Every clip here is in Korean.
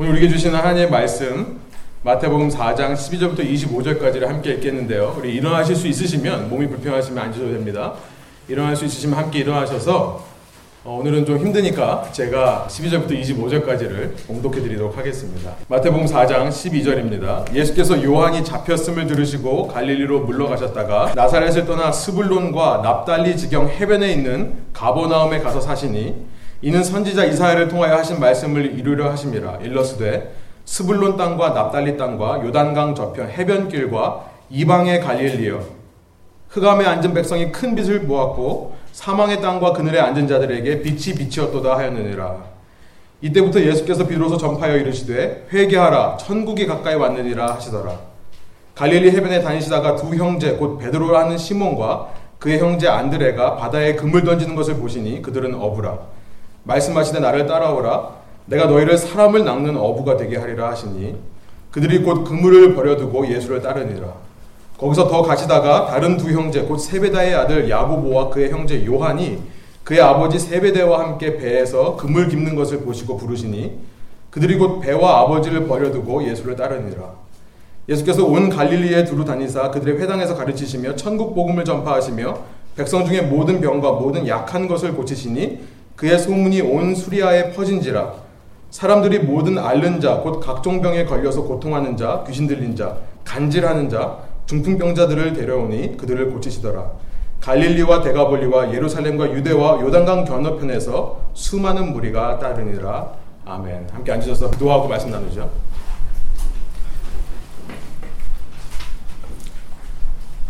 오늘 우리에게 주시는 하나님의 말씀 마태복음 4장 12절부터 25절까지를 함께 읽겠는데요. 우리 일어나실 수 있으시면 몸이 불편하시면 앉으셔도 됩니다. 일어날 수 있으시면 함께 일어나셔서 어, 오늘은 좀 힘드니까 제가 12절부터 25절까지를 봉독해 드리도록 하겠습니다. 마태복음 4장 12절입니다. 예수께서 요한이 잡혔음을 들으시고 갈릴리로 물러가셨다가 나사렛을 떠나 스불론과 납달리 지경 해변에 있는 가보나움에 가서 사시니 이는 선지자 이사야를 통하여 하신 말씀을 이루려 하심이라. 일러스되 스불론 땅과 납달리 땅과 요단강 저편 해변길과 이방의 갈릴리여. 흑암에 앉은 백성이 큰 빛을 보았고 사망의 땅과 그늘에 앉은 자들에게 빛이 빛이었도다 하였느니라. 이때부터 예수께서 비로소 전파하여 이르시되 회개하라. 천국이 가까이 왔느니라 하시더라. 갈릴리 해변에 다니시다가 두 형제 곧 베드로라 하는 시몬과 그의 형제 안드레가 바다에 그물 던지는 것을 보시니 그들은 어부라 말씀하시되 나를 따라오라. 내가 너희를 사람을 낚는 어부가 되게 하리라 하시니 그들이 곧 그물을 버려두고 예수를 따르니라. 거기서 더 가시다가 다른 두 형제 곧 세베다의 아들 야고보와 그의 형제 요한이 그의 아버지 세베대와 함께 배에서 그물 깁는 것을 보시고 부르시니 그들이 곧 배와 아버지를 버려두고 예수를 따르니라. 예수께서 온 갈릴리에 두루 다니사 그들의 회당에서 가르치시며 천국 복음을 전파하시며 백성 중에 모든 병과 모든 약한 것을 고치시니 그의 소문이 온 수리아에 퍼진지라 사람들이 모든 앓는 자 곧 각종 병에 걸려서 고통하는 자 귀신 들린 자 간질하는 자 중풍병자들을 데려오니 그들을 고치시더라. 갈릴리와 데가볼리와 예루살렘과 유대와 요단강 건너편에서 수많은 무리가 따르니라. 아멘. 함께 앉으셔서 기도하고 말씀 나누죠.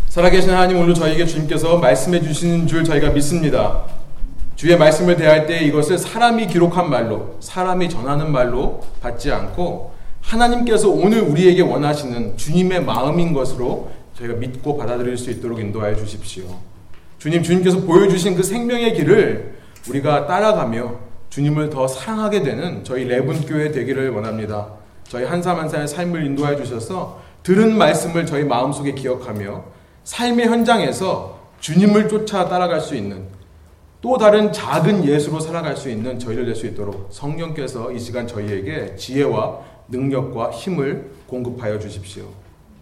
살아계신 하나님 오늘 저희에게 주님께서 말씀해 주시는 줄 저희가 믿습니다 주의 말씀을 대할 때 이것을 사람이 기록한 말로, 사람이 전하는 말로 받지 않고 하나님께서 오늘 우리에게 원하시는 주님의 마음인 것으로 저희가 믿고 받아들일 수 있도록 인도하여 주십시오. 주님, 주님께서 보여주신 그 생명의 길을 우리가 따라가며 주님을 더 사랑하게 되는 저희 레분교회 되기를 원합니다. 저희 한 사람 한 사람의 삶을 인도하여 주셔서 들은 말씀을 저희 마음속에 기억하며 삶의 현장에서 주님을 쫓아 따라갈 수 있는 또 다른 작은 예수로 살아갈 수 있는 저희를 낼수 있도록 성령께서 이 시간 저희에게 지혜와 능력과 힘을 공급하여 주십시오.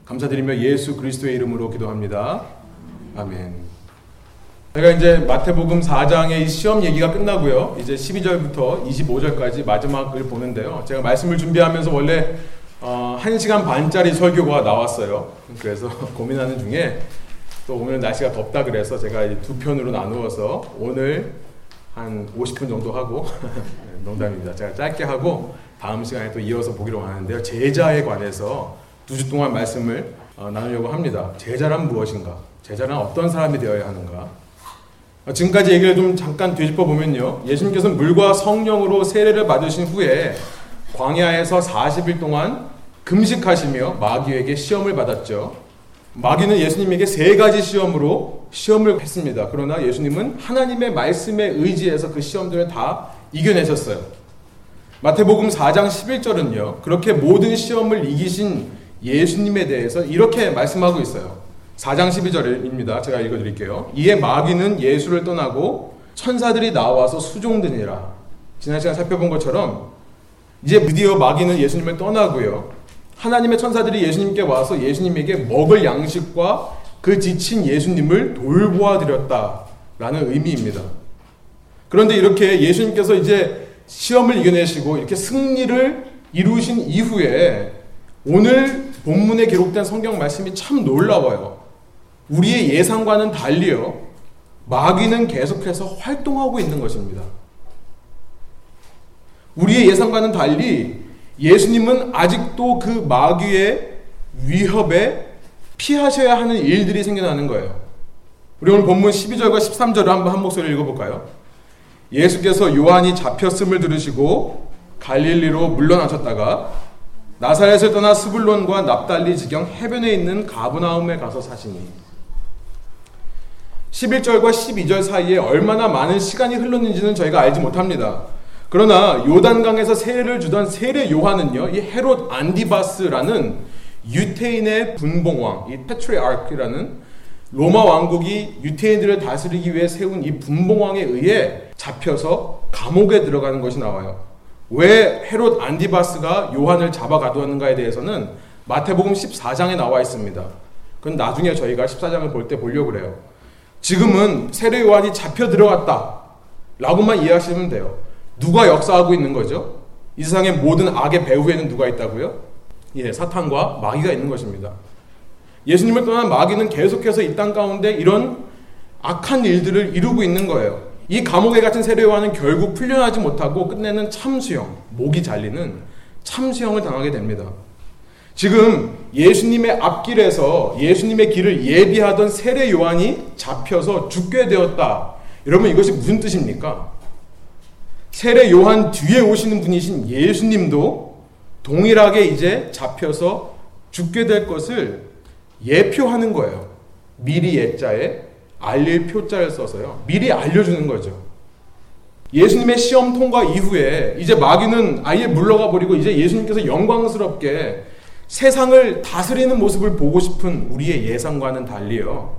감사드리며 예수 그리스도의 이름으로 기도합니다. 아멘. 제가 이제 마태복음 4장의 시험 얘기가 끝나고요. 이제 12절부터 25절까지 마지막을 보는데요. 제가 말씀을 준비하면서 원래 어, 1시간 반짜리 설교가 나왔어요. 그래서 고민하는 중에 또 오늘 날씨가 덥다 그래서 제가 두 편으로 나누어서 오늘 한 50분 정도 하고 농담입니다. 제가 짧게 하고 다음 시간에 또 이어서 보기로 하는데요. 제자에 관해서 두 주 동안 말씀을 어, 나누려고 합니다. 제자란 무엇인가? 제자란 어떤 사람이 되어야 하는가? 어, 지금까지 얘기를 좀 잠깐 되짚어 보면요. 예수님께서 물과 성령으로 세례를 받으신 후에 광야에서 40일 동안 금식하시며 마귀에게 시험을 받았죠. 마귀는 예수님에게 세 가지 시험으로 시험을 했습니다. 그러나 예수님은 하나님의 말씀에 의지해서 그 시험들을 다 이겨내셨어요. 마태복음 4장 11절은요, 그렇게 모든 시험을 이기신 예수님에 대해서 이렇게 말씀하고 있어요. 4장 12절입니다. 제가 읽어드릴게요. 이에 마귀는 예수를 떠나고 천사들이 나와서 수종드니라. 지난 시간 살펴본 것처럼 이제 드디어 마귀는 예수님을 떠나고요. 하나님의 천사들이 예수님께 와서 예수님에게 먹을 양식과 그 지친 예수님을 돌보아 드렸다라는 의미입니다. 그런데 이렇게 예수님께서 이제 시험을 이겨내시고 이렇게 승리를 이루신 이후에 오늘 본문에 기록된 성경 말씀이 참 놀라워요. 우리의 예상과는 달리요. 마귀는 계속해서 활동하고 있는 것입니다. 우리의 예상과는 달리 예수님은 아직도 그 마귀의 위협에 피하셔야 하는 일들이 생겨나는 거예요. 우리 오늘 본문 12절과 13절을 한번 한 목소리를 읽어볼까요? 예수께서 요한이 잡혔음을 들으시고 갈릴리로 물러나셨다가 나사렛을 떠나 스불론과 납달리 지경 해변에 있는 가브나움에 가서 사시니 11절과 12절 사이에 얼마나 많은 시간이 흘렀는지는 저희가 알지 못합니다. 그러나 요단강에서 세례를 주던 세례 요한은요, 이 헤롯 안디바스라는 유태인의 분봉왕, 이 페트리아크라는 로마 왕국이 유태인들을 다스리기 위해 세운 이 분봉왕에 의해 잡혀서 감옥에 들어가는 것이 나와요. 왜 헤롯 안디바스가 요한을 잡아 가두었는가에 대해서는 마태복음 14장에 나와 있습니다. 그건 나중에 저희가 14장을 볼 때 보려고 그래요. 지금은 세례 요한이 잡혀 들어갔다. 라고만 이해하시면 돼요. 누가 역사하고 있는 거죠? 이 세상의 모든 악의 배후에는 누가 있다고요? 예, 사탄과 마귀가 있는 것입니다. 예수님을 떠난 마귀는 계속해서 이 땅 가운데 이런 악한 일들을 이루고 있는 거예요. 이 감옥에 갇힌 세례요한은 결국 풀려나지 못하고 끝내는 참수형, 목이 잘리는 참수형을 당하게 됩니다. 지금 예수님의 앞길에서 예수님의 길을 예비하던 세례 요한이 잡혀서 죽게 되었다. 여러분 이것이 무슨 뜻입니까? 세례 요한 뒤에 오시는 분이신 예수님도 동일하게 이제 잡혀서 죽게 될 것을 예표하는 거예요. 미리 예자에 알릴 표자를 써서요. 미리 알려주는 거죠. 예수님의 시험 통과 이후에 이제 마귀는 아예 물러가 버리고 이제 예수님께서 영광스럽게 세상을 다스리는 모습을 보고 싶은 우리의 예상과는 달리요.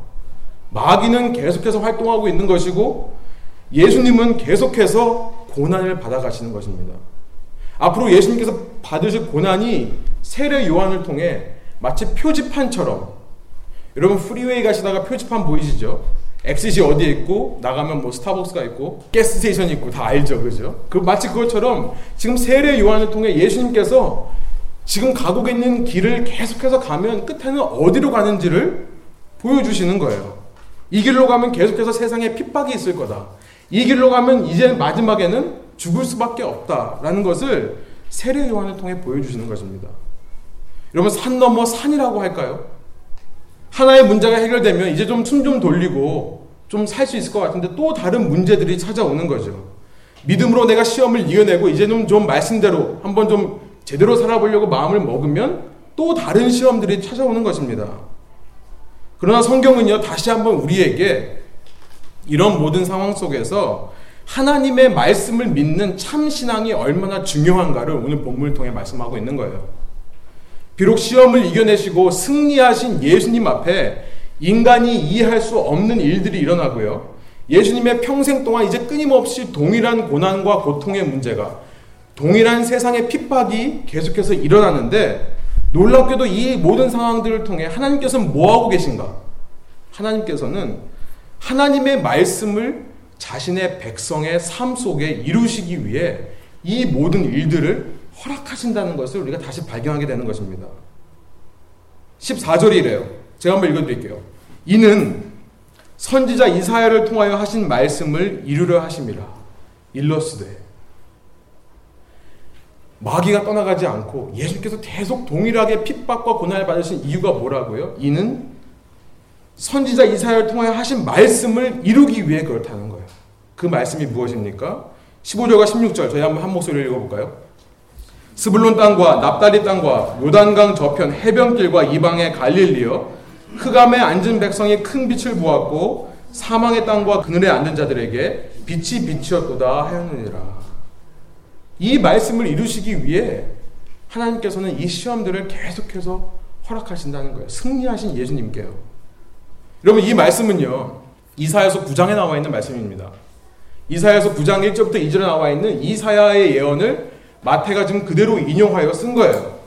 마귀는 계속해서 활동하고 있는 것이고 예수님은 계속해서 고난을 받아가시는 것입니다. 앞으로 예수님께서 받으실 고난이 세례 요한을 통해 마치 표지판처럼 여러분 프리웨이 가시다가 표지판 보이시죠? 엑시이 어디에 있고 나가면 뭐 스타벅스가 있고 gas station이 있고 다 알죠, 그죠? 그 마치 그것처럼 지금 세례 요한을 통해 예수님께서 지금 가고 있는 길을 계속해서 가면 끝에는 어디로 가는지를 보여주시는 거예요. 이 길로 가면 계속해서 세상에 핍박이 있을 거다. 이 길로 가면 이제 마지막에는 죽을 수밖에 없다라는 것을 세례 요한을 통해 보여주시는 것입니다. 여러분 산 넘어 산이라고 할까요? 하나의 문제가 해결되면 이제 좀 숨 좀 돌리고 좀 살 수 있을 것 같은데 또 다른 문제들이 찾아오는 거죠. 믿음으로 내가 시험을 이겨내고 이제는 좀 말씀대로 한번 좀 제대로 살아보려고 마음을 먹으면 또 다른 시험들이 찾아오는 것입니다. 그러나 성경은요, 다시 한번 우리에게 이런 모든 상황 속에서 하나님의 말씀을 믿는 참 신앙이 얼마나 중요한가를 오늘 본문을 통해 말씀하고 있는 거예요. 비록 시험을 이겨내시고 승리하신 예수님 앞에 인간이 이해할 수 없는 일들이 일어나고요. 예수님의 평생 동안 이제 끊임없이 동일한 고난과 고통의 문제가 동일한 세상의 핍박이 계속해서 일어나는데 놀랍게도 이 모든 상황들을 통해 하나님께서는 뭐 하고 계신가? 하나님께서는 하나님의 말씀을 자신의 백성의 삶 속에 이루시기 위해 이 모든 일들을 허락하신다는 것을 우리가 다시 발견하게 되는 것입니다. 14절이래요. 제가 한번 읽어드릴게요. 이는 선지자 이사야를 통하여 하신 말씀을 이루려 하심이라. 일러스되. 마귀가 떠나가지 않고 예수께서 계속 동일하게 핍박과 고난을 받으신 이유가 뭐라고요? 이는 선지자 이사야를 통하여 하신 말씀을 이루기 위해 그렇다는 거예요. 그 말씀이 무엇입니까? 15절과 16절 저희 한번 한 목소리를 읽어볼까요? 스불론 땅과 납다리 땅과 요단강 저편 해변길과 이방의 갈릴리여 흑암에 앉은 백성이 큰 빛을 보았고 사망의 땅과 그늘에 앉은 자들에게 빛이 빛이었도다 하였느니라. 이 말씀을 이루시기 위해 하나님께서는 이 시험들을 계속해서 허락하신다는 거예요. 승리하신 예수님께요. 여러분 이 말씀은요. 이사야서 9장에 나와 있는 말씀입니다. 이사야서 9장 1절부터 2절에 나와 있는 이사야의 예언을 마태가 지금 그대로 인용하여 쓴 거예요.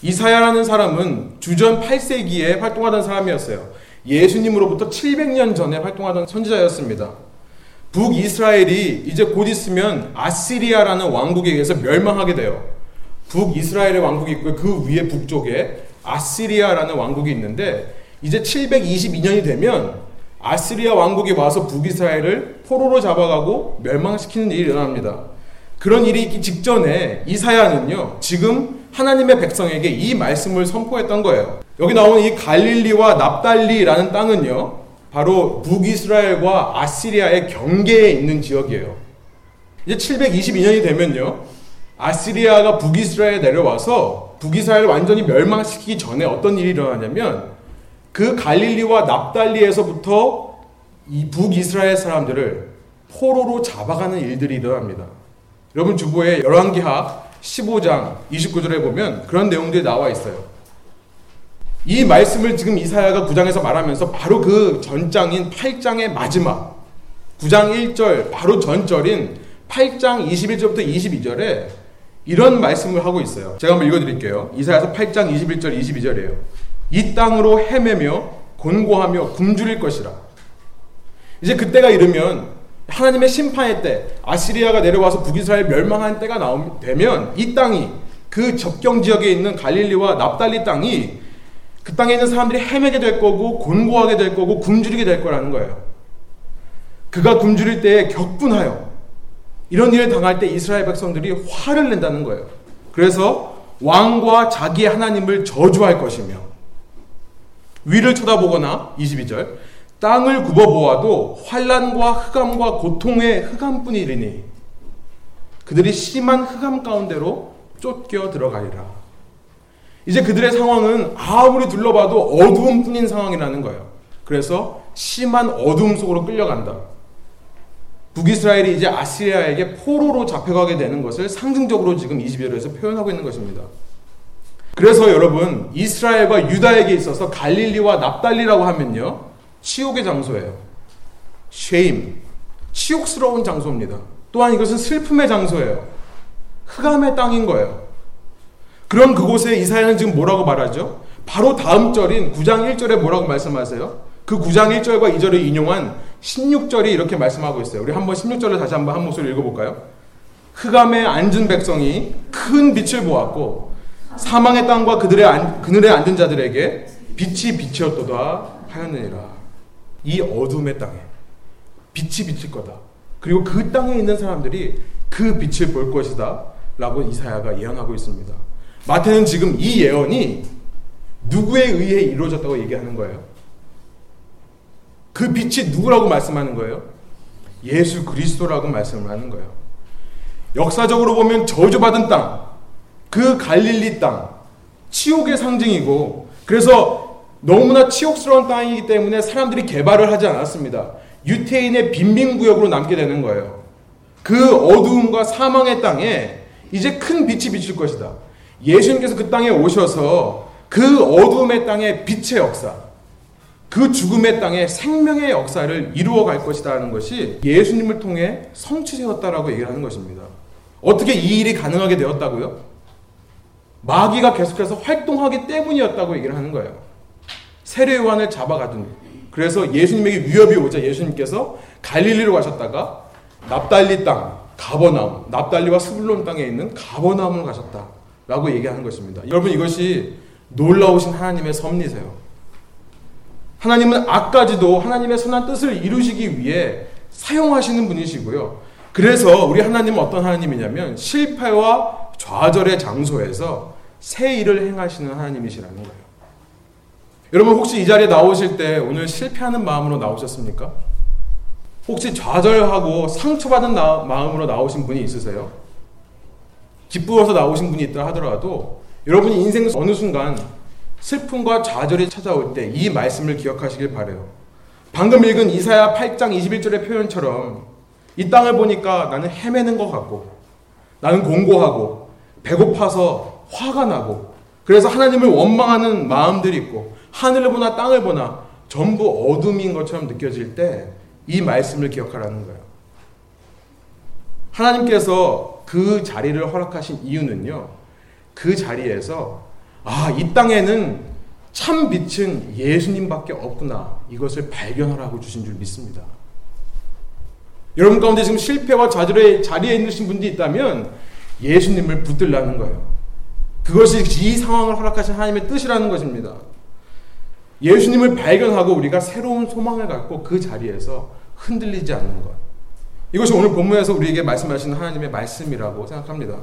이사야라는 사람은 주전 8세기에 활동하던 사람이었어요. 예수님으로부터 700년 전에 활동하던 선지자였습니다. 북이스라엘이 이제 곧 있으면 아시리아라는 왕국에 의해서 멸망하게 돼요. 북이스라엘의 왕국이 있고 그 위에 북쪽에 아시리아라는 왕국이 있는데 이제 722년이 되면 아시리아 왕국이 와서 북이스라엘을 포로로 잡아가고 멸망시키는 일이 일어납니다. 그런 일이 있기 직전에 이사야는요, 지금 하나님의 백성에게 이 말씀을 선포했던 거예요. 여기 나오는 이 갈릴리와 납달리라는 땅은요, 바로 북이스라엘과 아시리아의 경계에 있는 지역이에요. 이제 722년이 되면요, 아시리아가 북이스라엘에 내려와서 북이스라엘을 완전히 멸망시키기 전에 어떤 일이 일어나냐면 그 갈릴리와 납달리에서부터 이 북이스라엘 사람들을 포로로 잡아가는 일들이 일어납니다. 여러분 주보에 열왕기하 15장 29절에 보면 그런 내용들이 나와 있어요. 이 말씀을 지금 이사야가 9장에서 말하면서 바로 그 전장인 8장의 마지막 9장 1절 바로 전절인 8장 21절부터 22절에 이런 말씀을 하고 있어요. 제가 한번 읽어드릴게요. 이사야서 8장 21절 22절이에요. 이 땅으로 헤매며 곤고하며 굶주릴 것이라. 이제 그때가 이르면 하나님의 심판의 때 아시리아가 내려와서 북이스라엘 멸망한 때가 나오 되면 이 땅이 그 접경 지역에 있는 갈릴리와 납달리 땅이 그 땅에 있는 사람들이 헤매게 될 거고 곤고하게 될 거고 굶주리게 될 거라는 거예요. 그가 굶주릴 때에 격분하여 이런 일을 당할 때 이스라엘 백성들이 화를 낸다는 거예요. 그래서 왕과 자기 하나님을 저주할 것이며 위를 쳐다보거나 22절 땅을 굽어 보아도 환란과 흑암과 고통의 흑암뿐이리니 그들이 심한 흑암 가운데로 쫓겨 들어가리라. 이제 그들의 상황은 아무리 둘러봐도 어두움 뿐인 상황이라는 거예요. 그래서 심한 어둠 속으로 끌려간다. 북이스라엘이 이제 아시리아에게 포로로 잡혀가게 되는 것을 상징적으로 지금 22절에서 표현하고 있는 것입니다. 그래서 여러분 이스라엘과 유다에게 있어서 갈릴리와 납달리라고 하면요 치욕의 장소예요. 쉐임 치욕스러운 장소입니다. 또한 이것은 슬픔의 장소예요. 흑암의 땅인 거예요. 그런 그곳에 이사야는 지금 뭐라고 말하죠? 바로 다음 절인 9장 1절에 뭐라고 말씀하세요? 그 9장 1절과 2절을 인용한 16절이 이렇게 말씀하고 있어요. 우리 한번 16절을 다시 한번 한 목소리 읽어볼까요? 흑암에 앉은 백성이 큰 빛을 보았고 사망의 땅과 그들의 안, 그늘에 앉은 자들에게 빛이 빛이었도다 하였느니라. 이 어둠의 땅에 빛이 비칠 거다. 그리고 그 땅에 있는 사람들이 그 빛을 볼 것이다. 라고 이사야가 예언하고 있습니다. 마태는 지금 이 예언이 누구에 의해 이루어졌다고 얘기하는 거예요? 그 빛이 누구라고 말씀하는 거예요? 예수 그리스도라고 말씀을 하는 거예요. 역사적으로 보면 저주받은 땅, 그 갈릴리 땅, 치욕의 상징이고, 그래서 너무나 치욕스러운 땅이기 때문에 사람들이 개발을 하지 않았습니다. 유태인의 빈민구역으로 남게 되는 거예요. 그 어두움과 사망의 땅에 이제 큰 빛이 비칠 것이다. 예수님께서 그 땅에 오셔서 그 어둠의 땅에 빛의 역사, 그 죽음의 땅에 생명의 역사를 이루어 갈 것이다라는 것이 예수님을 통해 성취되었다라고 얘기를 하는 것입니다. 어떻게 이 일이 가능하게 되었다고요? 마귀가 계속해서 활동하기 때문이었다고 얘기를 하는 거예요. 세례 요한을 잡아가더니 그래서 예수님에게 위협이 오자 예수님께서 갈릴리로 가셨다가 납달리 땅 가버나움 납달리와 스불론 땅에 있는 가버나움을 가셨다 라고 얘기하는 것입니다. 여러분 이것이 놀라우신 하나님의 섭리세요. 하나님은 악까지도 하나님의 선한 뜻을 이루시기 위해 사용하시는 분이시고요. 그래서 우리 하나님은 어떤 하나님이냐면 실패와 좌절의 장소에서 새 일을 행하시는 하나님이시라는 거예요. 여러분 혹시 이 자리에 나오실 때 오늘 실패하는 마음으로 나오셨습니까? 혹시 좌절하고 상처받은 나, 마음으로 나오신 분이 있으세요? 기쁘어서 나오신 분이 있다 하더라도 여러분이 인생 어느 순간 슬픔과 좌절이 찾아올 때 이 말씀을 기억하시길 바래요. 방금 읽은 이사야 8장 21절의 표현처럼 이 땅을 보니까 나는 헤매는 것 같고 나는 공고하고 배고파서 화가 나고 그래서 하나님을 원망하는 마음들이 있고 하늘을 보나 땅을 보나 전부 어둠인 것처럼 느껴질 때 이 말씀을 기억하라는 거예요. 하나님께서 그 자리를 허락하신 이유는요. 그 자리에서 아, 이 땅에는 참 빛은 예수님밖에 없구나. 이것을 발견하라고 주신 줄 믿습니다. 여러분 가운데 지금 실패와 좌절의 자리에 있으신 분들이 있다면 예수님을 붙들라는 거예요. 그것이 이 상황을 허락하신 하나님의 뜻이라는 것입니다. 예수님을 발견하고 우리가 새로운 소망을 갖고 그 자리에서 흔들리지 않는 것. 이것이 오늘 본문에서 우리에게 말씀하시는 하나님의 말씀이라고 생각합니다.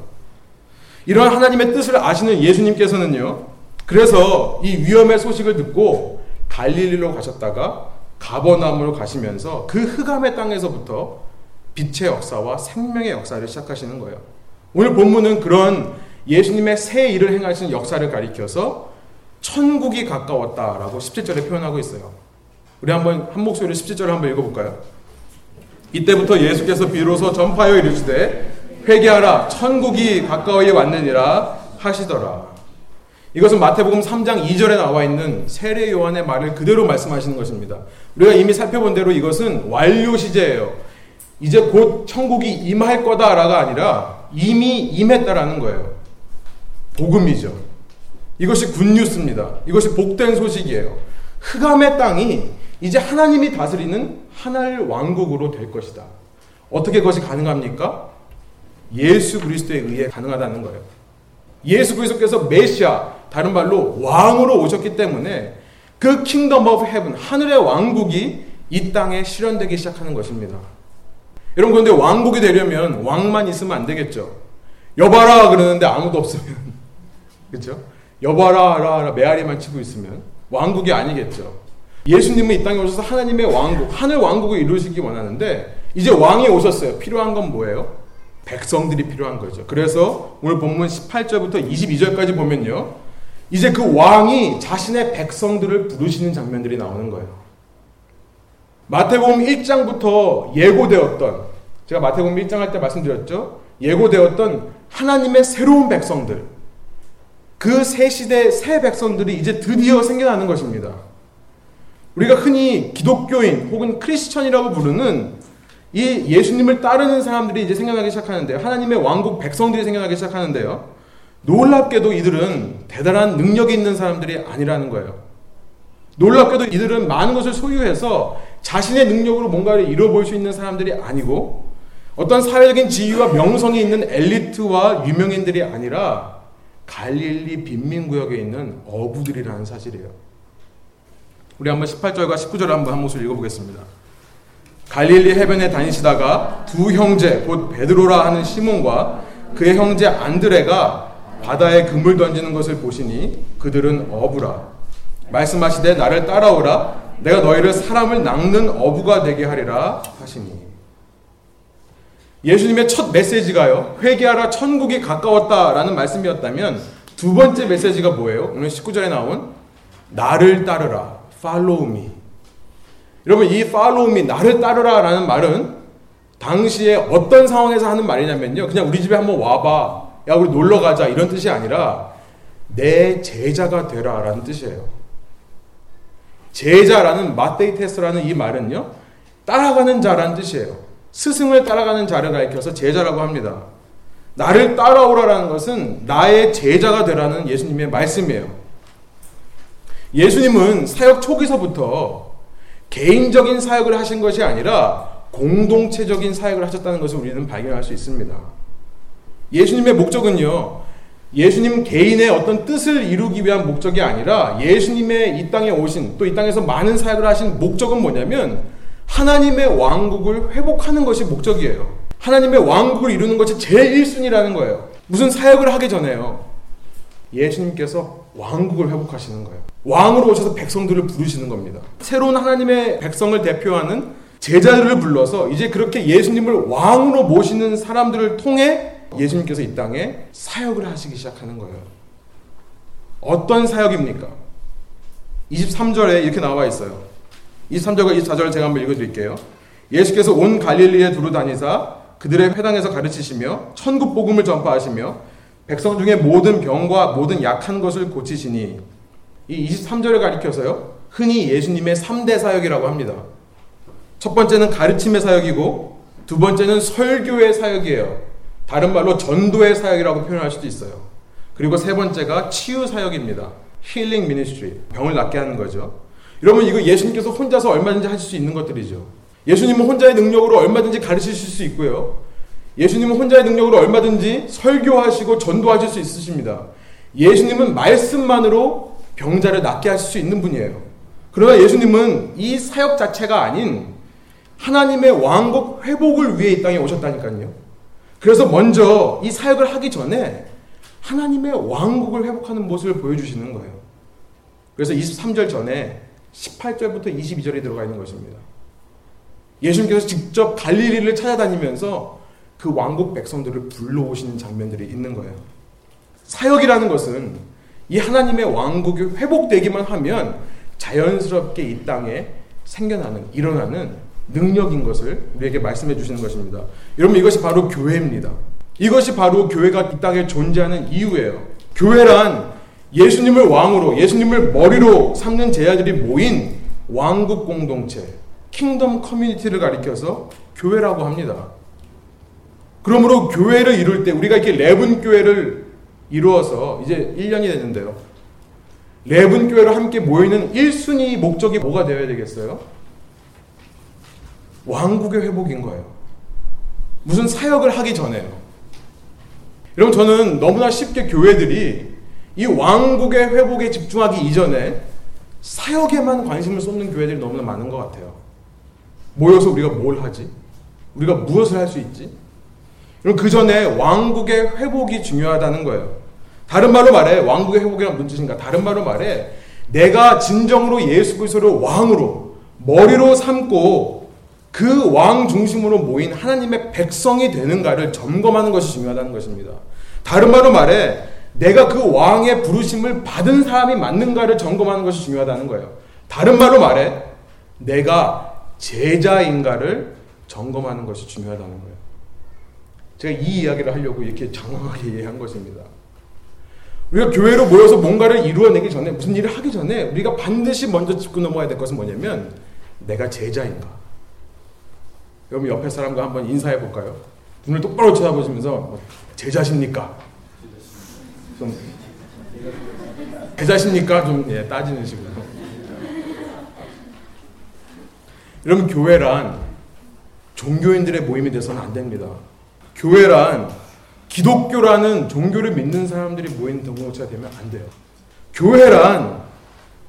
이런 하나님의 뜻을 아시는 예수님께서는요, 그래서 이 위험의 소식을 듣고 갈릴리로 가셨다가 가버나움으로 가시면서 그 흑암의 땅에서부터 빛의 역사와 생명의 역사를 시작하시는 거예요. 오늘 본문은 그런 예수님의 새 일을 행하신 역사를 가리켜서 천국이 가까웠다라고 17절에 표현하고 있어요. 우리 한번 한 목소리로 17절을 한번 읽어볼까요? 이때부터 예수께서 비로소 전파하여 이르시되 회개하라 천국이 가까이 왔느니라 하시더라. 이것은 마태복음 3장 2절에 나와 있는 세례 요한의 말을 그대로 말씀하시는 것입니다. 우리가 이미 살펴본 대로 이것은 완료 시제예요. 이제 곧 천국이 임할 거다라가 아니라 이미 임했다라는 거예요. 복음이죠. 이것이 good news입니다. 이것이 복된 소식이에요. 흑암의 땅이 이제 하나님이 다스리는 하나의 왕국으로 될 것이다. 어떻게 그것이 가능합니까? 예수 그리스도에 의해 가능하다는 거예요. 예수 그리스도께서 메시아, 다른 말로 왕으로 오셨기 때문에 그 kingdom of heaven, 하늘의 왕국이 이 땅에 실현되기 시작하는 것입니다. 여러분 그런데 왕국이 되려면 왕만 있으면 안 되겠죠. 여봐라 그러는데 아무도 없으면 그렇죠? 여봐라 메아리만 치고 있으면 왕국이 아니겠죠. 예수님은 이 땅에 오셔서 하나님의 왕국, 하늘 왕국을 이루시기 원하는데 이제 왕이 오셨어요. 필요한 건 뭐예요? 백성들이 필요한 거죠. 그래서 오늘 본문 18절부터 22절까지 보면요. 이제 그 왕이 자신의 백성들을 부르시는 장면들이 나오는 거예요. 마태복음 1장부터 예고되었던 제가 마태복음 1장 할 때 말씀드렸죠. 예고되었던 하나님의 새로운 백성들. 그 새 시대 새 백성들이 이제 드디어 생겨나는 것입니다. 우리가 흔히 기독교인 혹은 크리스천이라고 부르는 이 예수님을 따르는 사람들이 이제 생겨나기 시작하는데요. 하나님의 왕국 백성들이 생겨나기 시작하는데요. 놀랍게도 이들은 대단한 능력이 있는 사람들이 아니라는 거예요. 놀랍게도 이들은 많은 것을 소유해서 자신의 능력으로 뭔가를 이뤄볼 수 있는 사람들이 아니고 어떤 사회적인 지위와 명성이 있는 엘리트와 유명인들이 아니라 갈릴리 빈민구역에 있는 어부들이라는 사실이에요. 우리 한번 18절과 19절 한번 한 목소리 읽어보겠습니다. 갈릴리 해변에 다니시다가 두 형제 곧 베드로라 하는 시몬과 그의 형제 안드레가 바다에 그물 던지는 것을 보시니 그들은 어부라 말씀하시되 나를 따라오라 내가 너희를 사람을 낚는 어부가 되게 하리라 하시니 예수님의 첫 메시지가요 회개하라 천국이 가까웠다라는 말씀이었다면 두 번째 메시지가 뭐예요? 오늘 19절에 나온 나를 따르라 follow me 여러분 이 follow me 나를 따르라라는 말은 당시에 어떤 상황에서 하는 말이냐면요. 그냥 우리 집에 한번 와 봐. 야 우리 놀러 가자 이런 뜻이 아니라 내 제자가 되라라는 뜻이에요. 제자라는 마테이테스라는 이 말은요. 따라가는 자라는 뜻이에요. 스승을 따라가는 자를 가리켜서 제자라고 합니다. 나를 따라오라라는 것은 나의 제자가 되라는 예수님의 말씀이에요. 예수님은 사역 초기서부터 개인적인 사역을 하신 것이 아니라 공동체적인 사역을 하셨다는 것을 우리는 발견할 수 있습니다. 예수님의 목적은요, 예수님 개인의 어떤 뜻을 이루기 위한 목적이 아니라 예수님의 이 땅에 오신 또 이 땅에서 많은 사역을 하신 목적은 뭐냐면 하나님의 왕국을 회복하는 것이 목적이에요. 하나님의 왕국을 이루는 것이 제일 1순위라는 거예요. 무슨 사역을 하기 전에요. 예수님께서 왕국을 회복하시는 거예요. 왕으로 오셔서 백성들을 부르시는 겁니다. 새로운 하나님의 백성을 대표하는 제자들을 불러서 이제 그렇게 예수님을 왕으로 모시는 사람들을 통해 예수님께서 이 땅에 사역을 하시기 시작하는 거예요. 어떤 사역입니까? 23절에 이렇게 나와 있어요. 23절과 24절을 제가 한번 읽어드릴게요. 예수께서 온 갈릴리에 두루 다니사 그들의 회당에서 가르치시며 천국 복음을 전파하시며 백성 중에 모든 병과 모든 약한 것을 고치시니 이 23절을 가리켜서요. 흔히 예수님의 3대 사역이라고 합니다. 첫 번째는 가르침의 사역이고 두 번째는 설교의 사역이에요. 다른 말로 전도의 사역이라고 표현할 수도 있어요. 그리고 세 번째가 치유 사역입니다. 힐링 미니스트리. 병을 낫게 하는 거죠. 여러분 이거 예수님께서 혼자서 얼마든지 하실 수 있는 것들이죠. 예수님은 혼자의 능력으로 얼마든지 가르치실 수 있고요. 예수님은 혼자의 능력으로 얼마든지 설교하시고 전도하실 수 있으십니다. 예수님은 말씀만으로 병자를 낫게 하실 수 있는 분이에요. 그러나 예수님은 이 사역 자체가 아닌 하나님의 왕국 회복을 위해 이 땅에 오셨다니까요. 그래서 먼저 이 사역을 하기 전에 하나님의 왕국을 회복하는 모습을 보여주시는 거예요. 그래서 23절 전에 18절부터 22절이 들어가 있는 것입니다. 예수님께서 직접 갈릴리를 찾아다니면서 그 왕국 백성들을 불러오시는 장면들이 있는 거예요. 사역이라는 것은 이 하나님의 왕국이 회복되기만 하면 자연스럽게 이 땅에 생겨나는 일어나는 능력인 것을 우리에게 말씀해 주시는 것입니다. 여러분 이것이 바로 교회입니다. 이것이 바로 교회가 이 땅에 존재하는 이유예요. 교회란 예수님을 왕으로 예수님을 머리로 삼는 제자들이 모인 왕국 공동체 kingdom community를 가리켜서 교회라고 합니다. 그러므로 교회를 이룰 때 우리가 이렇게 레븐 교회를 이루어서 이제 1년이 됐는데요. 레븐 교회로 함께 모이는 1순위 목적이 뭐가 되어야 되겠어요? 왕국의 회복인 거예요. 무슨 사역을 하기 전에요. 여러분 저는 너무나 쉽게 교회들이 이 왕국의 회복에 집중하기 이전에 사역에만 관심을 쏟는 교회들이 너무나 많은 것 같아요. 모여서 우리가 뭘 하지? 우리가 무엇을 할 수 있지? 그럼 그 전에 왕국의 회복이 중요하다는 거예요. 다른 말로 말해 왕국의 회복이란 무슨 뜻인가? 다른 말로 말해 내가 진정으로 예수 그리스도를 왕으로 머리로 삼고 그 왕 중심으로 모인 하나님의 백성이 되는가를 점검하는 것이 중요하다는 것입니다. 다른 말로 말해 내가 그 왕의 부르심을 받은 사람이 맞는가를 점검하는 것이 중요하다는 거예요. 다른 말로 말해 내가 제자인가를 점검하는 것이 중요하다는 거예요. 제가 이 이야기를 하려고 이렇게 장황하게 이해한 것입니다. 우리가 교회로 모여서 뭔가를 이루어내기 전에 무슨 일을 하기 전에 우리가 반드시 먼저 짚고 넘어야 될 것은 뭐냐면 내가 제자인가. 여러분 옆에 사람과 한번 인사해 볼까요? 눈을 똑바로 쳐다보시면서 뭐 제자십니까? 좀 제자십니까? 좀 예, 따지는 식으로. 여러분 교회란 종교인들의 모임이 돼서는 안 됩니다. 교회란 기독교라는 종교를 믿는 사람들이 모인 공동체가 되면 안 돼요. 교회란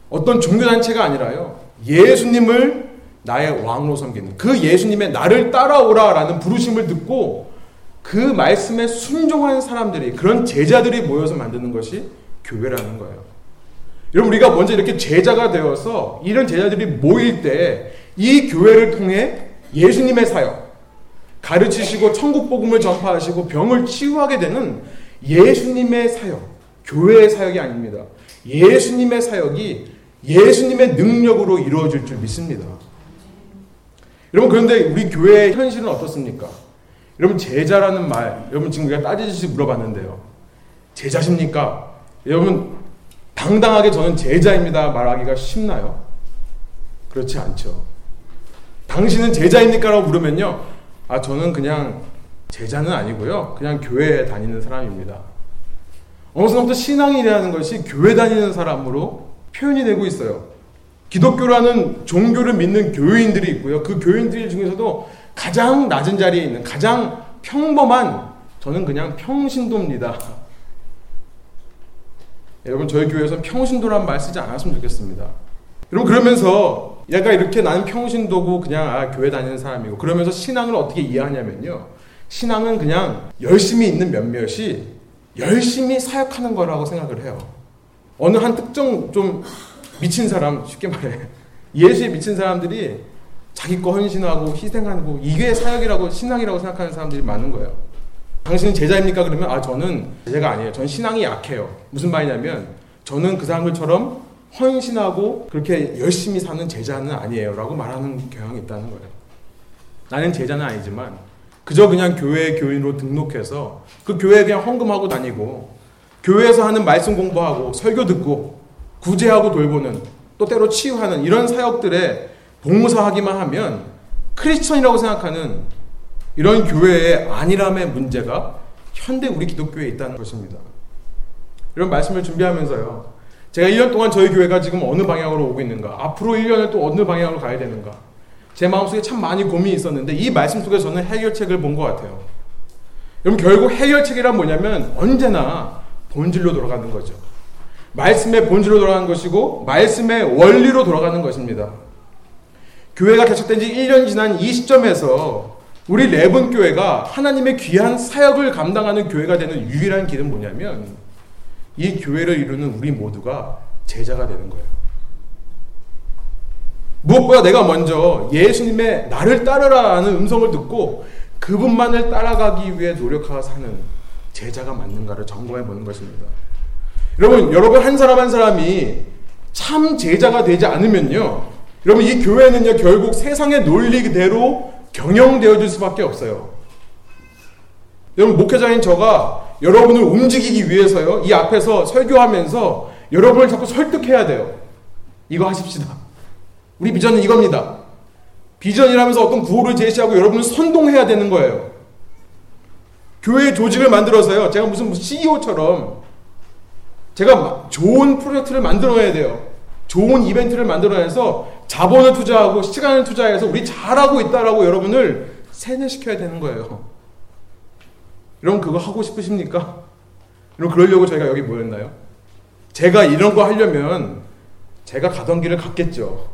어떤 종교단체가 아니라요. 예수님을 나의 왕으로 섬기는 그 예수님의 나를 따라오라라는 부르심을 듣고 그 말씀에 순종한 사람들이 그런 제자들이 모여서 만드는 것이 교회라는 거예요. 여러분 우리가 먼저 이렇게 제자가 되어서 이런 제자들이 모일 때 이 교회를 통해 예수님의 사역 가르치시고 천국 복음을 전파하시고 병을 치유하게 되는 예수님의 사역, 교회의 사역이 아닙니다. 예수님의 사역이 예수님의 능력으로 이루어질 줄 믿습니다. 여러분 그런데 우리 교회의 현실은 어떻습니까? 여러분 제자라는 말, 여러분 지금 우리가 따지듯이 물어봤는데요. 제자십니까? 여러분 당당하게 저는 제자입니다 말하기가 쉽나요? 그렇지 않죠. 당신은 제자입니까? 라고 물으면요. 아, 저는 그냥 제자는 아니고요. 그냥 교회에 다니는 사람입니다. 어느 순간부터 신앙이라는 것이 교회 다니는 사람으로 표현이 되고 있어요. 기독교라는 종교를 믿는 교인들이 있고요. 그 교인들 중에서도 가장 낮은 자리에 있는 가장 평범한 저는 그냥 평신도입니다. 여러분 저희 교회에서 평신도란 말 쓰지 않았으면 좋겠습니다. 여러분 그러면서 얘가 이렇게 나는 평신도고 그냥 아, 교회 다니는 사람이고 그러면서 신앙을 어떻게 이해하냐면요. 신앙은 그냥 열심히 있는 몇몇이 열심히 사역하는 거라고 생각을 해요. 어느 한 특정 좀 미친 사람 쉽게 말해 예수에 미친 사람들이 자기 거 헌신하고 희생하고 이게 사역이라고 신앙이라고 생각하는 사람들이 많은 거예요. 당신은 제자입니까? 그러면 아 저는 제자가 아니에요. 저는 신앙이 약해요. 무슨 말이냐면 저는 그 사람들처럼 헌신하고 그렇게 열심히 사는 제자는 아니에요. 라고 말하는 경향이 있다는 거예요. 나는 제자는 아니지만 그저 그냥 교회 교인으로 등록해서 그 교회에 그냥 헌금하고 다니고 교회에서 하는 말씀 공부하고 설교 듣고 구제하고 돌보는 또 때로 치유하는 이런 사역들에 봉사하기만 하면 크리스천이라고 생각하는 이런 교회의 안일함의 문제가 현대 우리 기독교에 있다는 것입니다. 이런 말씀을 준비하면서요. 제가 1년 동안 저희 교회가 지금 어느 방향으로 오고 있는가, 앞으로 1년을 또 어느 방향으로 가야 되는가, 제 마음속에 참 많이 고민이 있었는데 이 말씀 속에 저는 해결책을 본 것 같아요. 여러분 결국 해결책이란 뭐냐면 언제나 본질로 돌아가는 거죠. 말씀의 본질로 돌아가는 것이고 말씀의 원리로 돌아가는 것입니다. 교회가 개척된 지 1년 지난 이 시점에서 우리 레븐 교회가 하나님의 귀한 사역을 감당하는 교회가 되는 유일한 길은 뭐냐면 이 교회를 이루는 우리 모두가 제자가 되는 거예요. 무엇보다 내가 먼저 예수님의 나를 따르라는 음성을 듣고 그분만을 따라가기 위해 노력하고 사는 제자가 맞는가를 점검해 보는 것입니다. 여러분, 여러분 한 사람 한 사람이 참 제자가 되지 않으면요. 여러분 이 교회는요 결국 세상의 논리대로 경영되어질 수밖에 없어요. 여러분 목회자인 저가 여러분을 움직이기 위해서요. 이 앞에서 설교하면서 여러분을 자꾸 설득해야 돼요. 이거 하십시다. 우리 비전은 이겁니다. 비전이라면서 어떤 구호를 제시하고 여러분을 선동해야 되는 거예요. 교회 조직을 만들어서요. 제가 무슨 CEO처럼 제가 좋은 프로젝트를 만들어야 돼요. 좋은 이벤트를 만들어내서 자본을 투자하고 시간을 투자해서 우리 잘하고 있다라고 여러분을 세뇌시켜야 되는 거예요. 여러분 그거 하고 싶으십니까? 여러분 그러려고 저희가 여기 모였나요? 제가 이런 거 하려면 제가 가던 길을 갔겠죠.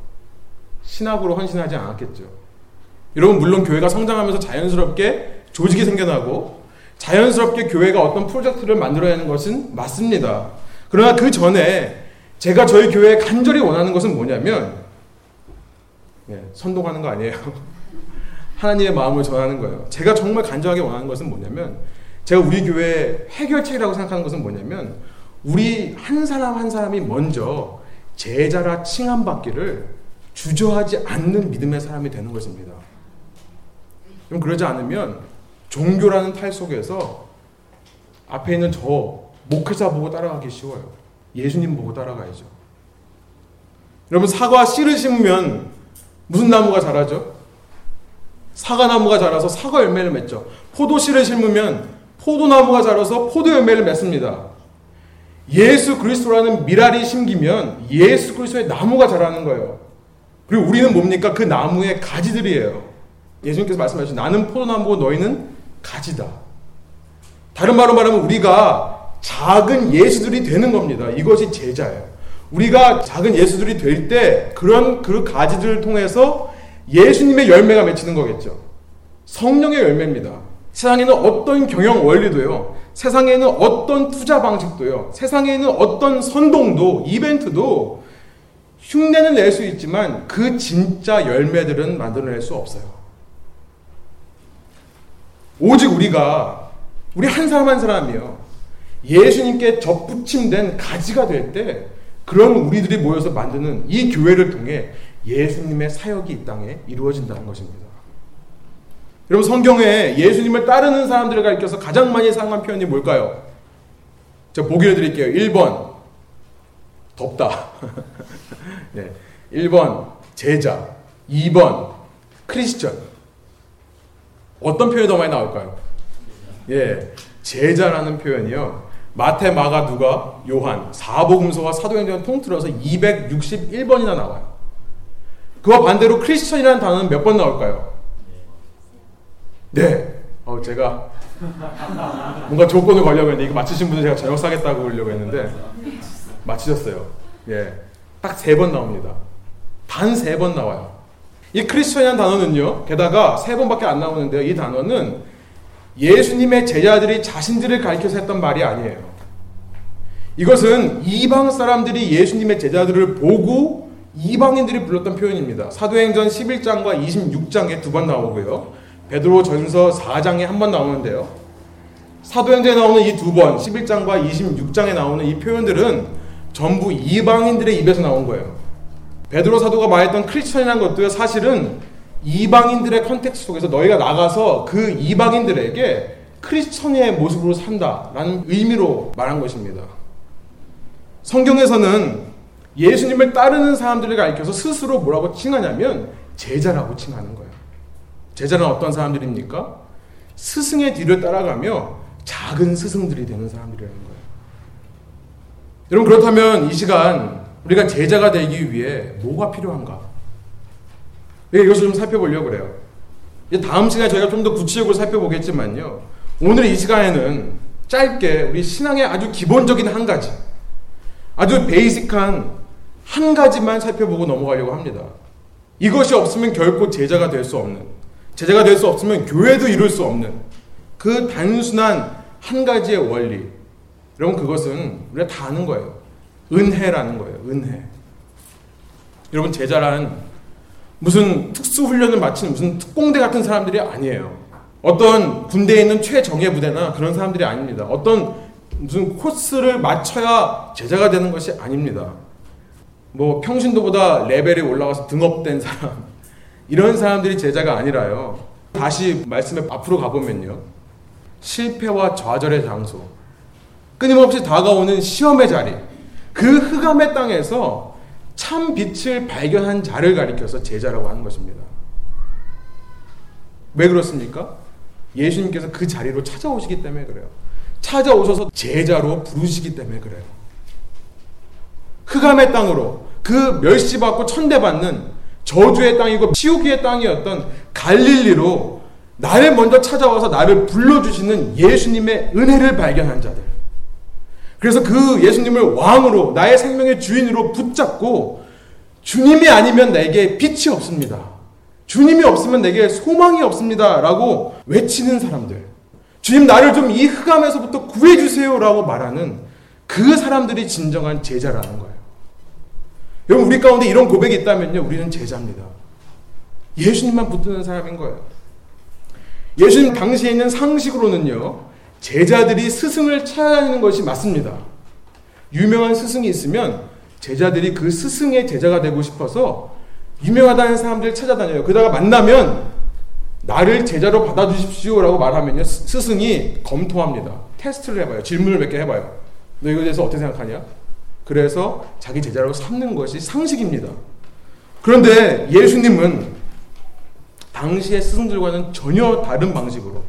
신학으로 헌신하지 않았겠죠. 여러분 물론 교회가 성장하면서 자연스럽게 조직이 생겨나고 자연스럽게 교회가 어떤 프로젝트를 만들어내는 것은 맞습니다. 그러나 그 전에 제가 저희 교회에 간절히 원하는 것은 뭐냐면 예, 선동하는 거 아니에요. 하나님의 마음을 전하는 거예요. 제가 정말 간절하게 원하는 것은 뭐냐면 제가 우리 교회 해결책이라고 생각하는 것은 뭐냐면 우리 한 사람 한 사람이 먼저 제자라 칭함받기를 주저하지 않는 믿음의 사람이 되는 것입니다. 그럼 그러지 않으면 종교라는 탈 속에서 앞에 있는 저 목회자 보고 따라가기 쉬워요. 예수님 보고 따라가야죠. 여러분 사과 씨를 심으면 무슨 나무가 자라죠? 사과나무가 자라서 사과 열매를 맺죠. 포도 씨를 심으면 포도나무가 자라서 포도 열매를 맺습니다. 예수 그리스도라는 미랄이 심기면 예수 그리스도의 나무가 자라는 거예요. 그리고 우리는 뭡니까? 그 나무의 가지들이에요. 예수님께서 말씀하신 나는 포도나무고 너희는 가지다. 다른 말로 말하면 우리가 작은 예수들이 되는 겁니다. 이것이 제자예요. 우리가 작은 예수들이 될 때 그런 그 가지들을 통해서 예수님의 열매가 맺히는 거겠죠. 성령의 열매입니다. 세상에는 어떤 경영 원리도요. 세상에는 어떤 투자 방식도요. 세상에는 어떤 선동도 이벤트도 흉내는 낼 수 있지만 그 진짜 열매들은 만들어낼 수 없어요. 오직 우리가 우리 한 사람 한 사람이요. 예수님께 접붙임된 가지가 될 때 그런 우리들이 모여서 만드는 이 교회를 통해 예수님의 사역이 이 땅에 이루어진다는 것입니다. 여러분 성경에 예수님을 따르는 사람들을 가리켜서 가장 많이 사용한 표현이 뭘까요? 제가 보기를 드릴게요. 1번 덥다. 네. 1번 제자, 2번 크리스천. 어떤 표현이 더 많이 나올까요? 예, 제자라는 표현이요. 마태, 마가, 누가, 요한, 사복음서와 사도행전 통틀어서 261번이나 나와요. 그와 반대로 크리스천이라는 단어는 몇 번 나올까요? 네. 어, 제가 뭔가 조건을 걸려고 했는데 이거 맞히신 분은 제가 저녁 사겠다고 그러려고 했는데 맞히셨어요. 예. 딱 세 번 나옵니다. 단 세 번 나와요. 이 크리스천이라는 단어는요. 게다가 세 번밖에 안 나오는데요. 이 단어는 예수님의 제자들이 자신들을 가리켜서 했던 말이 아니에요. 이것은 이방 사람들이 예수님의 제자들을 보고 이방인들이 불렀던 표현입니다. 사도행전 11장과 26장에 두 번 나오고요. 베드로 전서 4장에 한 번 나오는데요. 사도행전에 나오는 이 두 번, 11장과 26장에 나오는 이 표현들은 전부 이방인들의 입에서 나온 거예요. 베드로 사도가 말했던 크리스천이라는 것도 사실은 이방인들의 context 속에서 너희가 나가서 그 이방인들에게 크리스천의 모습으로 산다라는 의미로 말한 것입니다. 성경에서는 예수님을 따르는 사람들을 가리켜서 스스로 뭐라고 칭하냐면 제자라고 칭하는 거예요. 제자는 어떤 사람들입니까? 스승의 뒤를 따라가며 작은 스승들이 되는 사람들이라는 거예요. 여러분 그렇다면 이 시간 우리가 제자가 되기 위해 뭐가 필요한가? 예, 이것을 좀 살펴보려고 그래요. 다음 시간에 저희가 좀 더 구체적으로 살펴보겠지만요. 오늘 이 시간에는 짧게 우리 신앙의 아주 기본적인 한 가지, 아주 베이직한 한 가지만 살펴보고 넘어가려고 합니다. 이것이 없으면 결코 제자가 될 수 없는, 제자가 될 수 없으면 교회도 이룰 수 없는 그 단순한 한 가지의 원리. 여러분 그것은 우리가 다 아는 거예요. 은혜라는 거예요. 은혜. 여러분 제자라는 무슨 특수훈련을 마치는 무슨 특공대 같은 사람들이 아니에요. 어떤 군대에 있는 최정예 부대나 그런 사람들이 아닙니다. 어떤 무슨 코스를 맞춰야 제자가 되는 것이 아닙니다. 뭐 평신도보다 레벨이 올라가서 등업된 사람 이런 사람들이 제자가 아니라요. 다시 말씀에 앞으로 가보면요. 실패와 좌절의 장소, 끊임없이 다가오는 시험의 자리, 그 흑암의 땅에서 참 빛을 발견한 자를 가리켜서 제자라고 하는 것입니다. 왜 그렇습니까? 예수님께서 그 자리로 찾아오시기 때문에 그래요. 찾아오셔서 제자로 부르시기 때문에 그래요. 흑암의 땅으로 그 멸시받고 천대받는 저주의 땅이고 치우기의 땅이었던 갈릴리로 나를 먼저 찾아와서 나를 불러주시는 예수님의 은혜를 발견한 자들. 그래서 그 예수님을 왕으로 나의 생명의 주인으로 붙잡고 주님이 아니면 내게 빛이 없습니다. 주님이 없으면 내게 소망이 없습니다. 라고 외치는 사람들. 주님 나를 좀 이 흑암에서부터 구해주세요. 라고 말하는 그 사람들이 진정한 제자라는 거예요. 여러분, 우리 가운데 이런 고백이 있다면요. 우리는 제자입니다. 예수님만 붙드는 사람인 거예요. 예수님 당시에 있는 상식으로는요. 제자들이 스승을 찾아다니는 것이 맞습니다. 유명한 스승이 있으면 제자들이 그 스승의 제자가 되고 싶어서 유명하다는 사람들 찾아다녀요. 그러다가 만나면 나를 제자로 받아주십시오라고 말하면요. 스승이 검토합니다. 테스트를 해봐요. 질문을 몇 개 해봐요. 너 이거에 대해서 어떻게 생각하냐? 그래서 자기 제자로 삼는 것이 상식입니다. 그런데 예수님은 당시의 스승들과는 전혀 다른 방식으로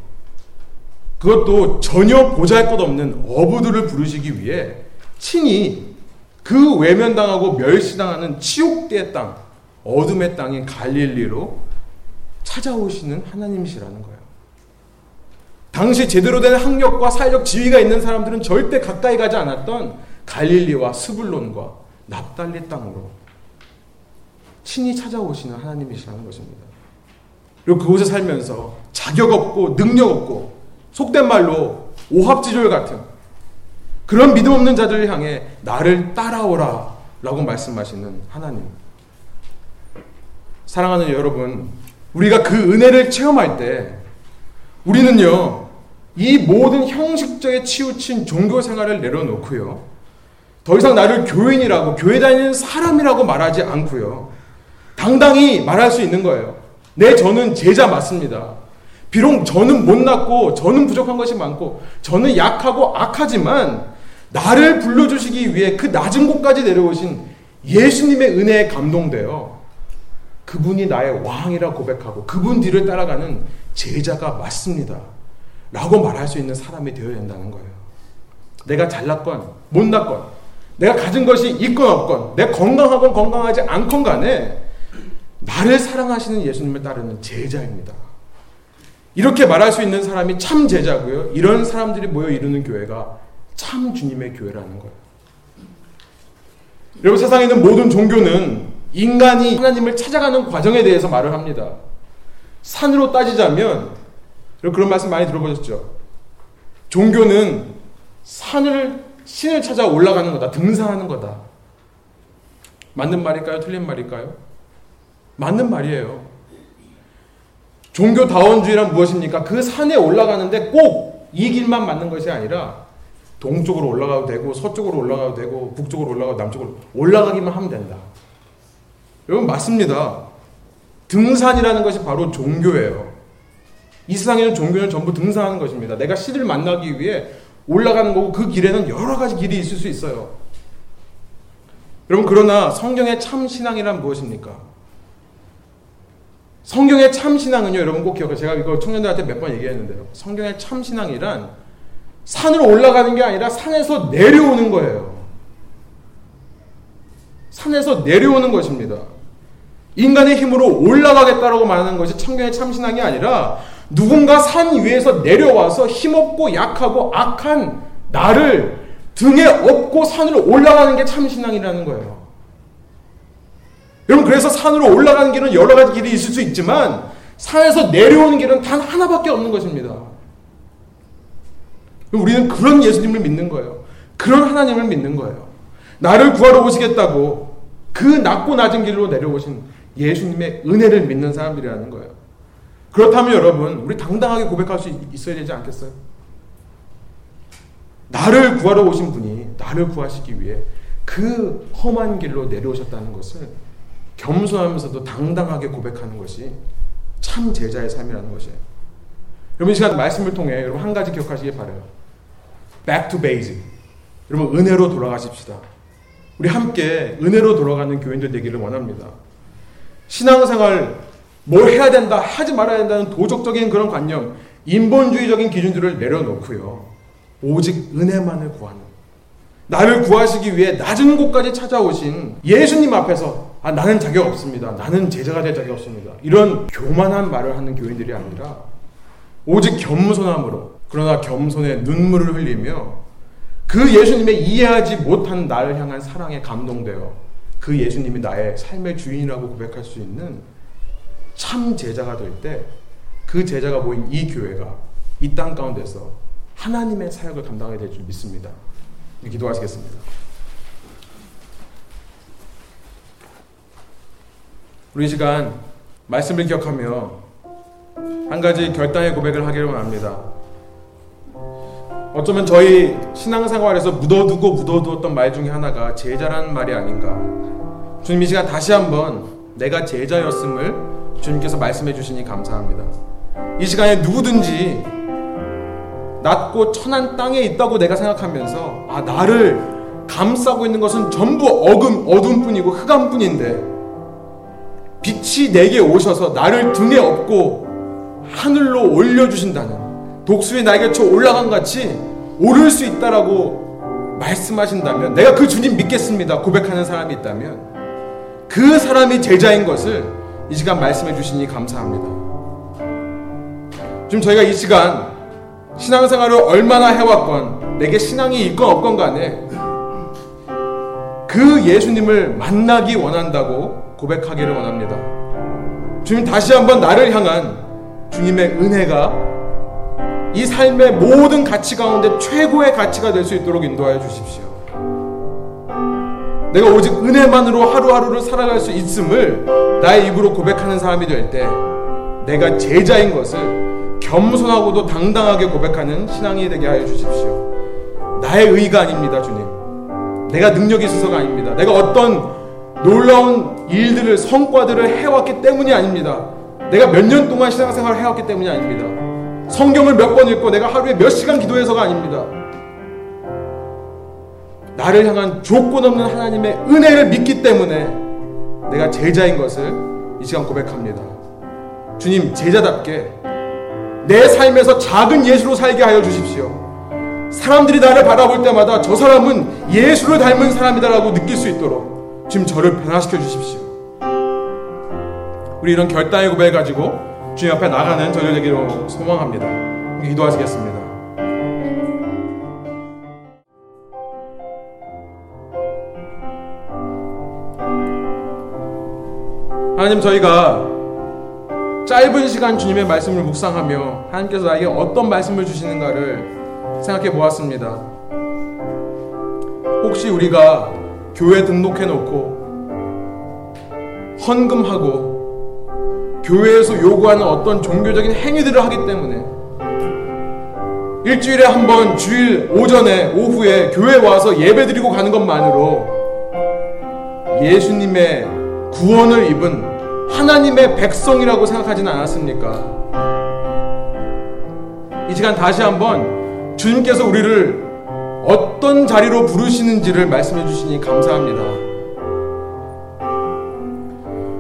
그것도 전혀 보잘 것 없는 어부들을 부르시기 위해 친히 그 외면당하고 멸시당하는 치욕대의 땅, 어둠의 땅인 갈릴리로 찾아오시는 하나님이시라는 거예요. 당시 제대로 된 학력과 사회적 지위가 있는 사람들은 절대 가까이 가지 않았던 갈릴리와 스불론과 납달리 땅으로 친히 찾아오시는 하나님이시라는 것입니다. 그리고 그곳에 살면서 자격 없고 능력 없고 속된 말로 오합지졸 같은 그런 믿음 없는 자들을 향해 나를 따라오라 라고 말씀하시는 하나님. 사랑하는 여러분, 우리가 그 은혜를 체험할 때 우리는요, 이 모든 형식적에 치우친 종교 생활을 내려놓고요, 더 이상 나를 교인이라고, 교회 다니는 사람이라고 말하지 않고요, 당당히 말할 수 있는 거예요. 내 저는 제자 맞습니다. 비록 저는 못났고, 저는 부족한 것이 많고, 저는 약하고 악하지만, 나를 불러주시기 위해 그 낮은 곳까지 내려오신 예수님의 은혜에 감동되어 그분이 나의 왕이라 고백하고 그분 뒤를 따라가는 제자가 맞습니다. 라고 말할 수 있는 사람이 되어야 된다는 거예요. 내가 잘났건 못났건 내가 가진 것이 있건 없건 내 건강하건 건강하지 않건 간에 나를 사랑하시는 예수님을 따르는 제자입니다. 이렇게 말할 수 있는 사람이 참 제자고요. 이런 사람들이 모여 이루는 교회가 참 주님의 교회라는 거예요. 여러분 세상에 있는 모든 종교는 인간이 하나님을 찾아가는 과정에 대해서 말을 합니다. 산으로 따지자면 그런 말씀 많이 들어보셨죠? 종교는 산을 신을 찾아 올라가는 거다. 등산하는 거다. 맞는 말일까요? 틀린 말일까요? 맞는 말이에요. 종교다원주의란 무엇입니까? 그 산에 올라가는데 꼭 이 길만 맞는 것이 아니라 동쪽으로 올라가도 되고 서쪽으로 올라가도 되고 북쪽으로 올라가도 남쪽으로 올라가기만 하면 된다. 여러분 맞습니다. 등산이라는 것이 바로 종교예요. 이 세상에는 종교는 전부 등산하는 것입니다. 내가 신을 만나기 위해 올라가는 거고 그 길에는 여러 가지 길이 있을 수 있어요. 여러분 그러나 성경의 참 신앙이란 무엇입니까? 성경의 참 신앙은요, 여러분 꼭 기억하세요. 제가 이거 청년들한테 몇 번 얘기했는데요. 성경의 참 신앙이란 산으로 올라가는 게 아니라 산에서 내려오는 거예요. 산에서 내려오는 것입니다. 인간의 힘으로 올라가겠다라고 말하는 것이 청경의 참신앙이 아니라 누군가 산 위에서 내려와서 힘없고 약하고 악한 나를 등에 업고 산으로 올라가는 게 참신앙이라는 거예요. 여러분, 그래서 산으로 올라가는 길은 여러 가지 길이 있을 수 있지만 산에서 내려오는 길은 단 하나밖에 없는 것입니다. 우리는 그런 예수님을 믿는 거예요. 그런 하나님을 믿는 거예요. 나를 구하러 오시겠다고 그 낮고 낮은 길로 내려오신 예수님의 은혜를 믿는 사람들이라는 거예요. 그렇다면 여러분, 우리 당당하게 고백할 수 있어야 되지 않겠어요? 나를 구하러 오신 분이 나를 구하시기 위해 그 험한 길로 내려오셨다는 것을 겸손하면서도 당당하게 고백하는 것이 참 제자의 삶이라는 것이에요. 여러분, 이 시간 말씀을 통해 여러분 한 가지 기억하시길 바래요. Back to basic. 여러분, 은혜로 돌아가십시다. 우리 함께 은혜로 돌아가는 교인들 되기를 원합니다. 신앙생활 뭘 해야 된다, 하지 말아야 된다는 도적적인 그런 관념, 인본주의적인 기준들을 내려놓고요. 오직 은혜만을 구하는 나를 구하시기 위해 낮은 곳까지 찾아오신 예수님 앞에서 아, 나는 자격 없습니다. 나는 제자가 될 자격 없습니다. 이런 교만한 말을 하는 교인들이 아니라 오직 겸손함으로 그러나 겸손의 눈물을 흘리며 그 예수님의 이해하지 못한 나를 향한 사랑에 감동되어 그 예수님이 나의 삶의 주인이라고 고백할 수 있는 참 제자가 될 때 그 제자가 모인 이 교회가 이 땅 가운데서 하나님의 사역을 감당하게 될 줄 믿습니다. 기도하시겠습니다. 우리 시간 말씀을 기억하며 한 가지 결단의 고백을 하기를 원합니다. 어쩌면 저희 신앙생활에서 묻어두고 묻어두었던 말 중에 하나가 제자라는 말이 아닌가. 주님 이 시간 다시 한번 내가 제자였음을 주님께서 말씀해 주시니 감사합니다. 이 시간에 누구든지 낮고 천한 땅에 있다고 내가 생각하면서 아 나를 감싸고 있는 것은 전부 어금 어둠뿐이고 흑암뿐인데 빛이 내게 오셔서 나를 등에 업고 하늘로 올려주신다는 독수리 날개쳐 올라간 같이 오를 수 있다라고 말씀하신다면 내가 그 주님 믿겠습니다 고백하는 사람이 있다면 그 사람이 제자인 것을 이 시간 말씀해 주시니 감사합니다. 지금 저희가 이 시간 신앙생활을 얼마나 해왔건 내게 신앙이 있건 없건 간에 그 예수님을 만나기 원한다고 고백하기를 원합니다. 주님 다시 한번 나를 향한 주님의 은혜가 이 삶의 모든 가치 가운데 최고의 가치가 될 수 있도록 인도하여 주십시오. 내가 오직 은혜만으로 하루하루를 살아갈 수 있음을 나의 입으로 고백하는 사람이 될 때 내가 제자인 것을 겸손하고도 당당하게 고백하는 신앙이 되게 하여 주십시오. 나의 의가 아닙니다, 주님. 내가 능력이 있어서가 아닙니다. 내가 어떤 놀라운 일들을, 성과들을 해왔기 때문이 아닙니다. 내가 몇 년 동안 신앙생활을 해왔기 때문이 아닙니다. 성경을 몇 번 읽고 내가 하루에 몇 시간 기도해서가 아닙니다. 나를 향한 조건 없는 하나님의 은혜를 믿기 때문에 내가 제자인 것을 이 시간 고백합니다. 주님, 제자답게 내 삶에서 작은 예수로 살게 하여 주십시오. 사람들이 나를 바라볼 때마다 저 사람은 예수를 닮은 사람이다라고 느낄 수 있도록 지금 저를 변화시켜 주십시오. 우리 이런 결단의 고백을 가지고 주님 앞에 나가는 저녁 되기로 소망합니다. 기도하시겠습니다. 하나님 저희가 짧은 시간 주님의 말씀을 묵상하며 하나님께서 나에게 어떤 말씀을 주시는가를 생각해 보았습니다. 혹시 우리가 교회 등록해 놓고 헌금하고 교회에서 요구하는 어떤 종교적인 행위들을 하기 때문에 일주일에 한 번 주일 오전에 오후에 교회 와서 예배 드리고 가는 것만으로 예수님의 구원을 입은 하나님의 백성이라고 생각하지는 않았습니까? 이 시간 다시 한번 주님께서 우리를 어떤 자리로 부르시는지를 말씀해 주시니 감사합니다.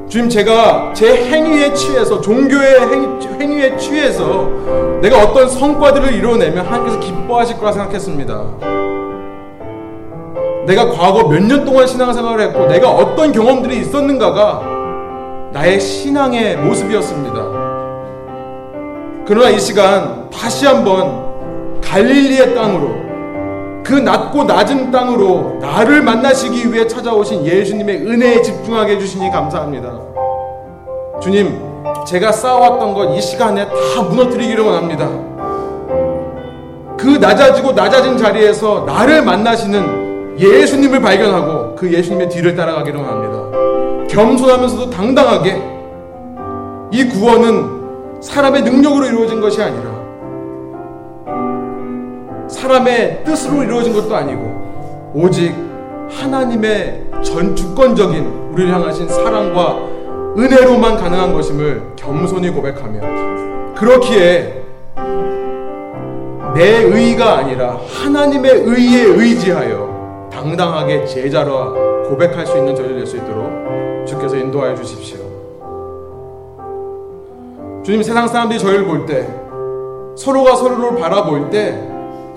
주님, 제가 제 행위에 취해서, 종교의 행위, 에 취해서 내가 어떤 성과들을 이루어내면 하나님께서 기뻐하실 거라 생각했습니다. 내가 과거 몇 년 동안 신앙생활을 했고, 내가 어떤 경험들이 있었는가가 나의 신앙의 모습이었습니다. 그러나 이 시간 다시 한번 갈릴리의 땅으로 그 낮고 낮은 땅으로 나를 만나시기 위해 찾아오신 예수님의 은혜에 집중하게 해주시니 감사합니다. 주님, 제가 쌓아왔던 것 이 시간에 다 무너뜨리기를 원합니다. 그 낮아지고 낮아진 자리에서 나를 만나시는 예수님을 발견하고 그 예수님의 뒤를 따라가기를 원합니다. 겸손하면서도 당당하게 이 구원은 사람의 능력으로 이루어진 것이 아니라 사람의 뜻으로 이루어진 것도 아니고 오직 하나님의 전 주권적인 우리를 향하신 사랑과 은혜로만 가능한 것임을 겸손히 고백하며 그렇기에 내 의가 아니라 하나님의 의에 의지하여 당당하게 제자로 고백할 수 있는 저를 낼수 있도록 주께서 인도하여 주십시오. 주님 세상 사람들이 저희를 볼 때 서로가 서로를 바라볼 때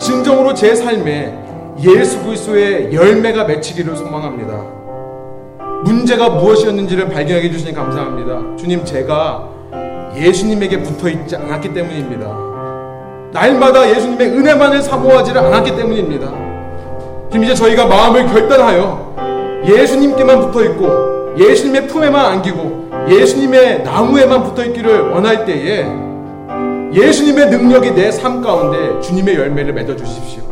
진정으로 제 삶에 예수 그리스도의 열매가 맺히기를 소망합니다. 문제가 무엇이었는지를 발견하게 해주시니 감사합니다. 주님, 제가 예수님에게 붙어 있지 않았기 때문입니다. 날마다 예수님의 은혜만을 사모하지를 않았기 때문입니다. 지금 이제 저희가 마음을 결단하여 예수님께만 붙어 있고 예수님의 품에만 안기고 예수님의 나무에만 붙어 있기를 원할 때에 예수님의 능력이 내 삶 가운데 주님의 열매를 맺어 주십시오.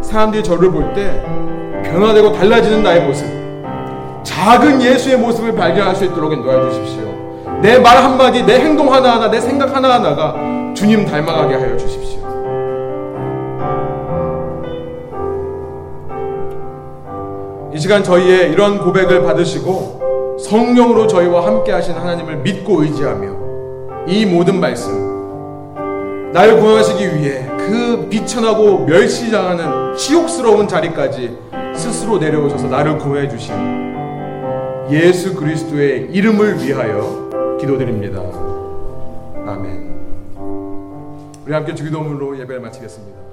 사람들이 저를 볼 때 변화되고 달라지는 나의 모습, 작은 예수의 모습을 발견할 수 있도록 인도해 주십시오. 내 말 한마디, 내 행동 하나하나, 내 생각 하나하나가 주님 닮아가게 하여 주십시오. 이 시간 저희의 이런 고백을 받으시고 성령으로 저희와 함께 하신 하나님을 믿고 의지하며 이 모든 말씀 나를 구원하시기 위해 그 비천하고 멸시당하는 치욕스러운 자리까지 스스로 내려오셔서 나를 구해 주신 예수 그리스도의 이름을 위하여 기도드립니다. 아멘. 우리 함께 주기도문으로 예배를 마치겠습니다.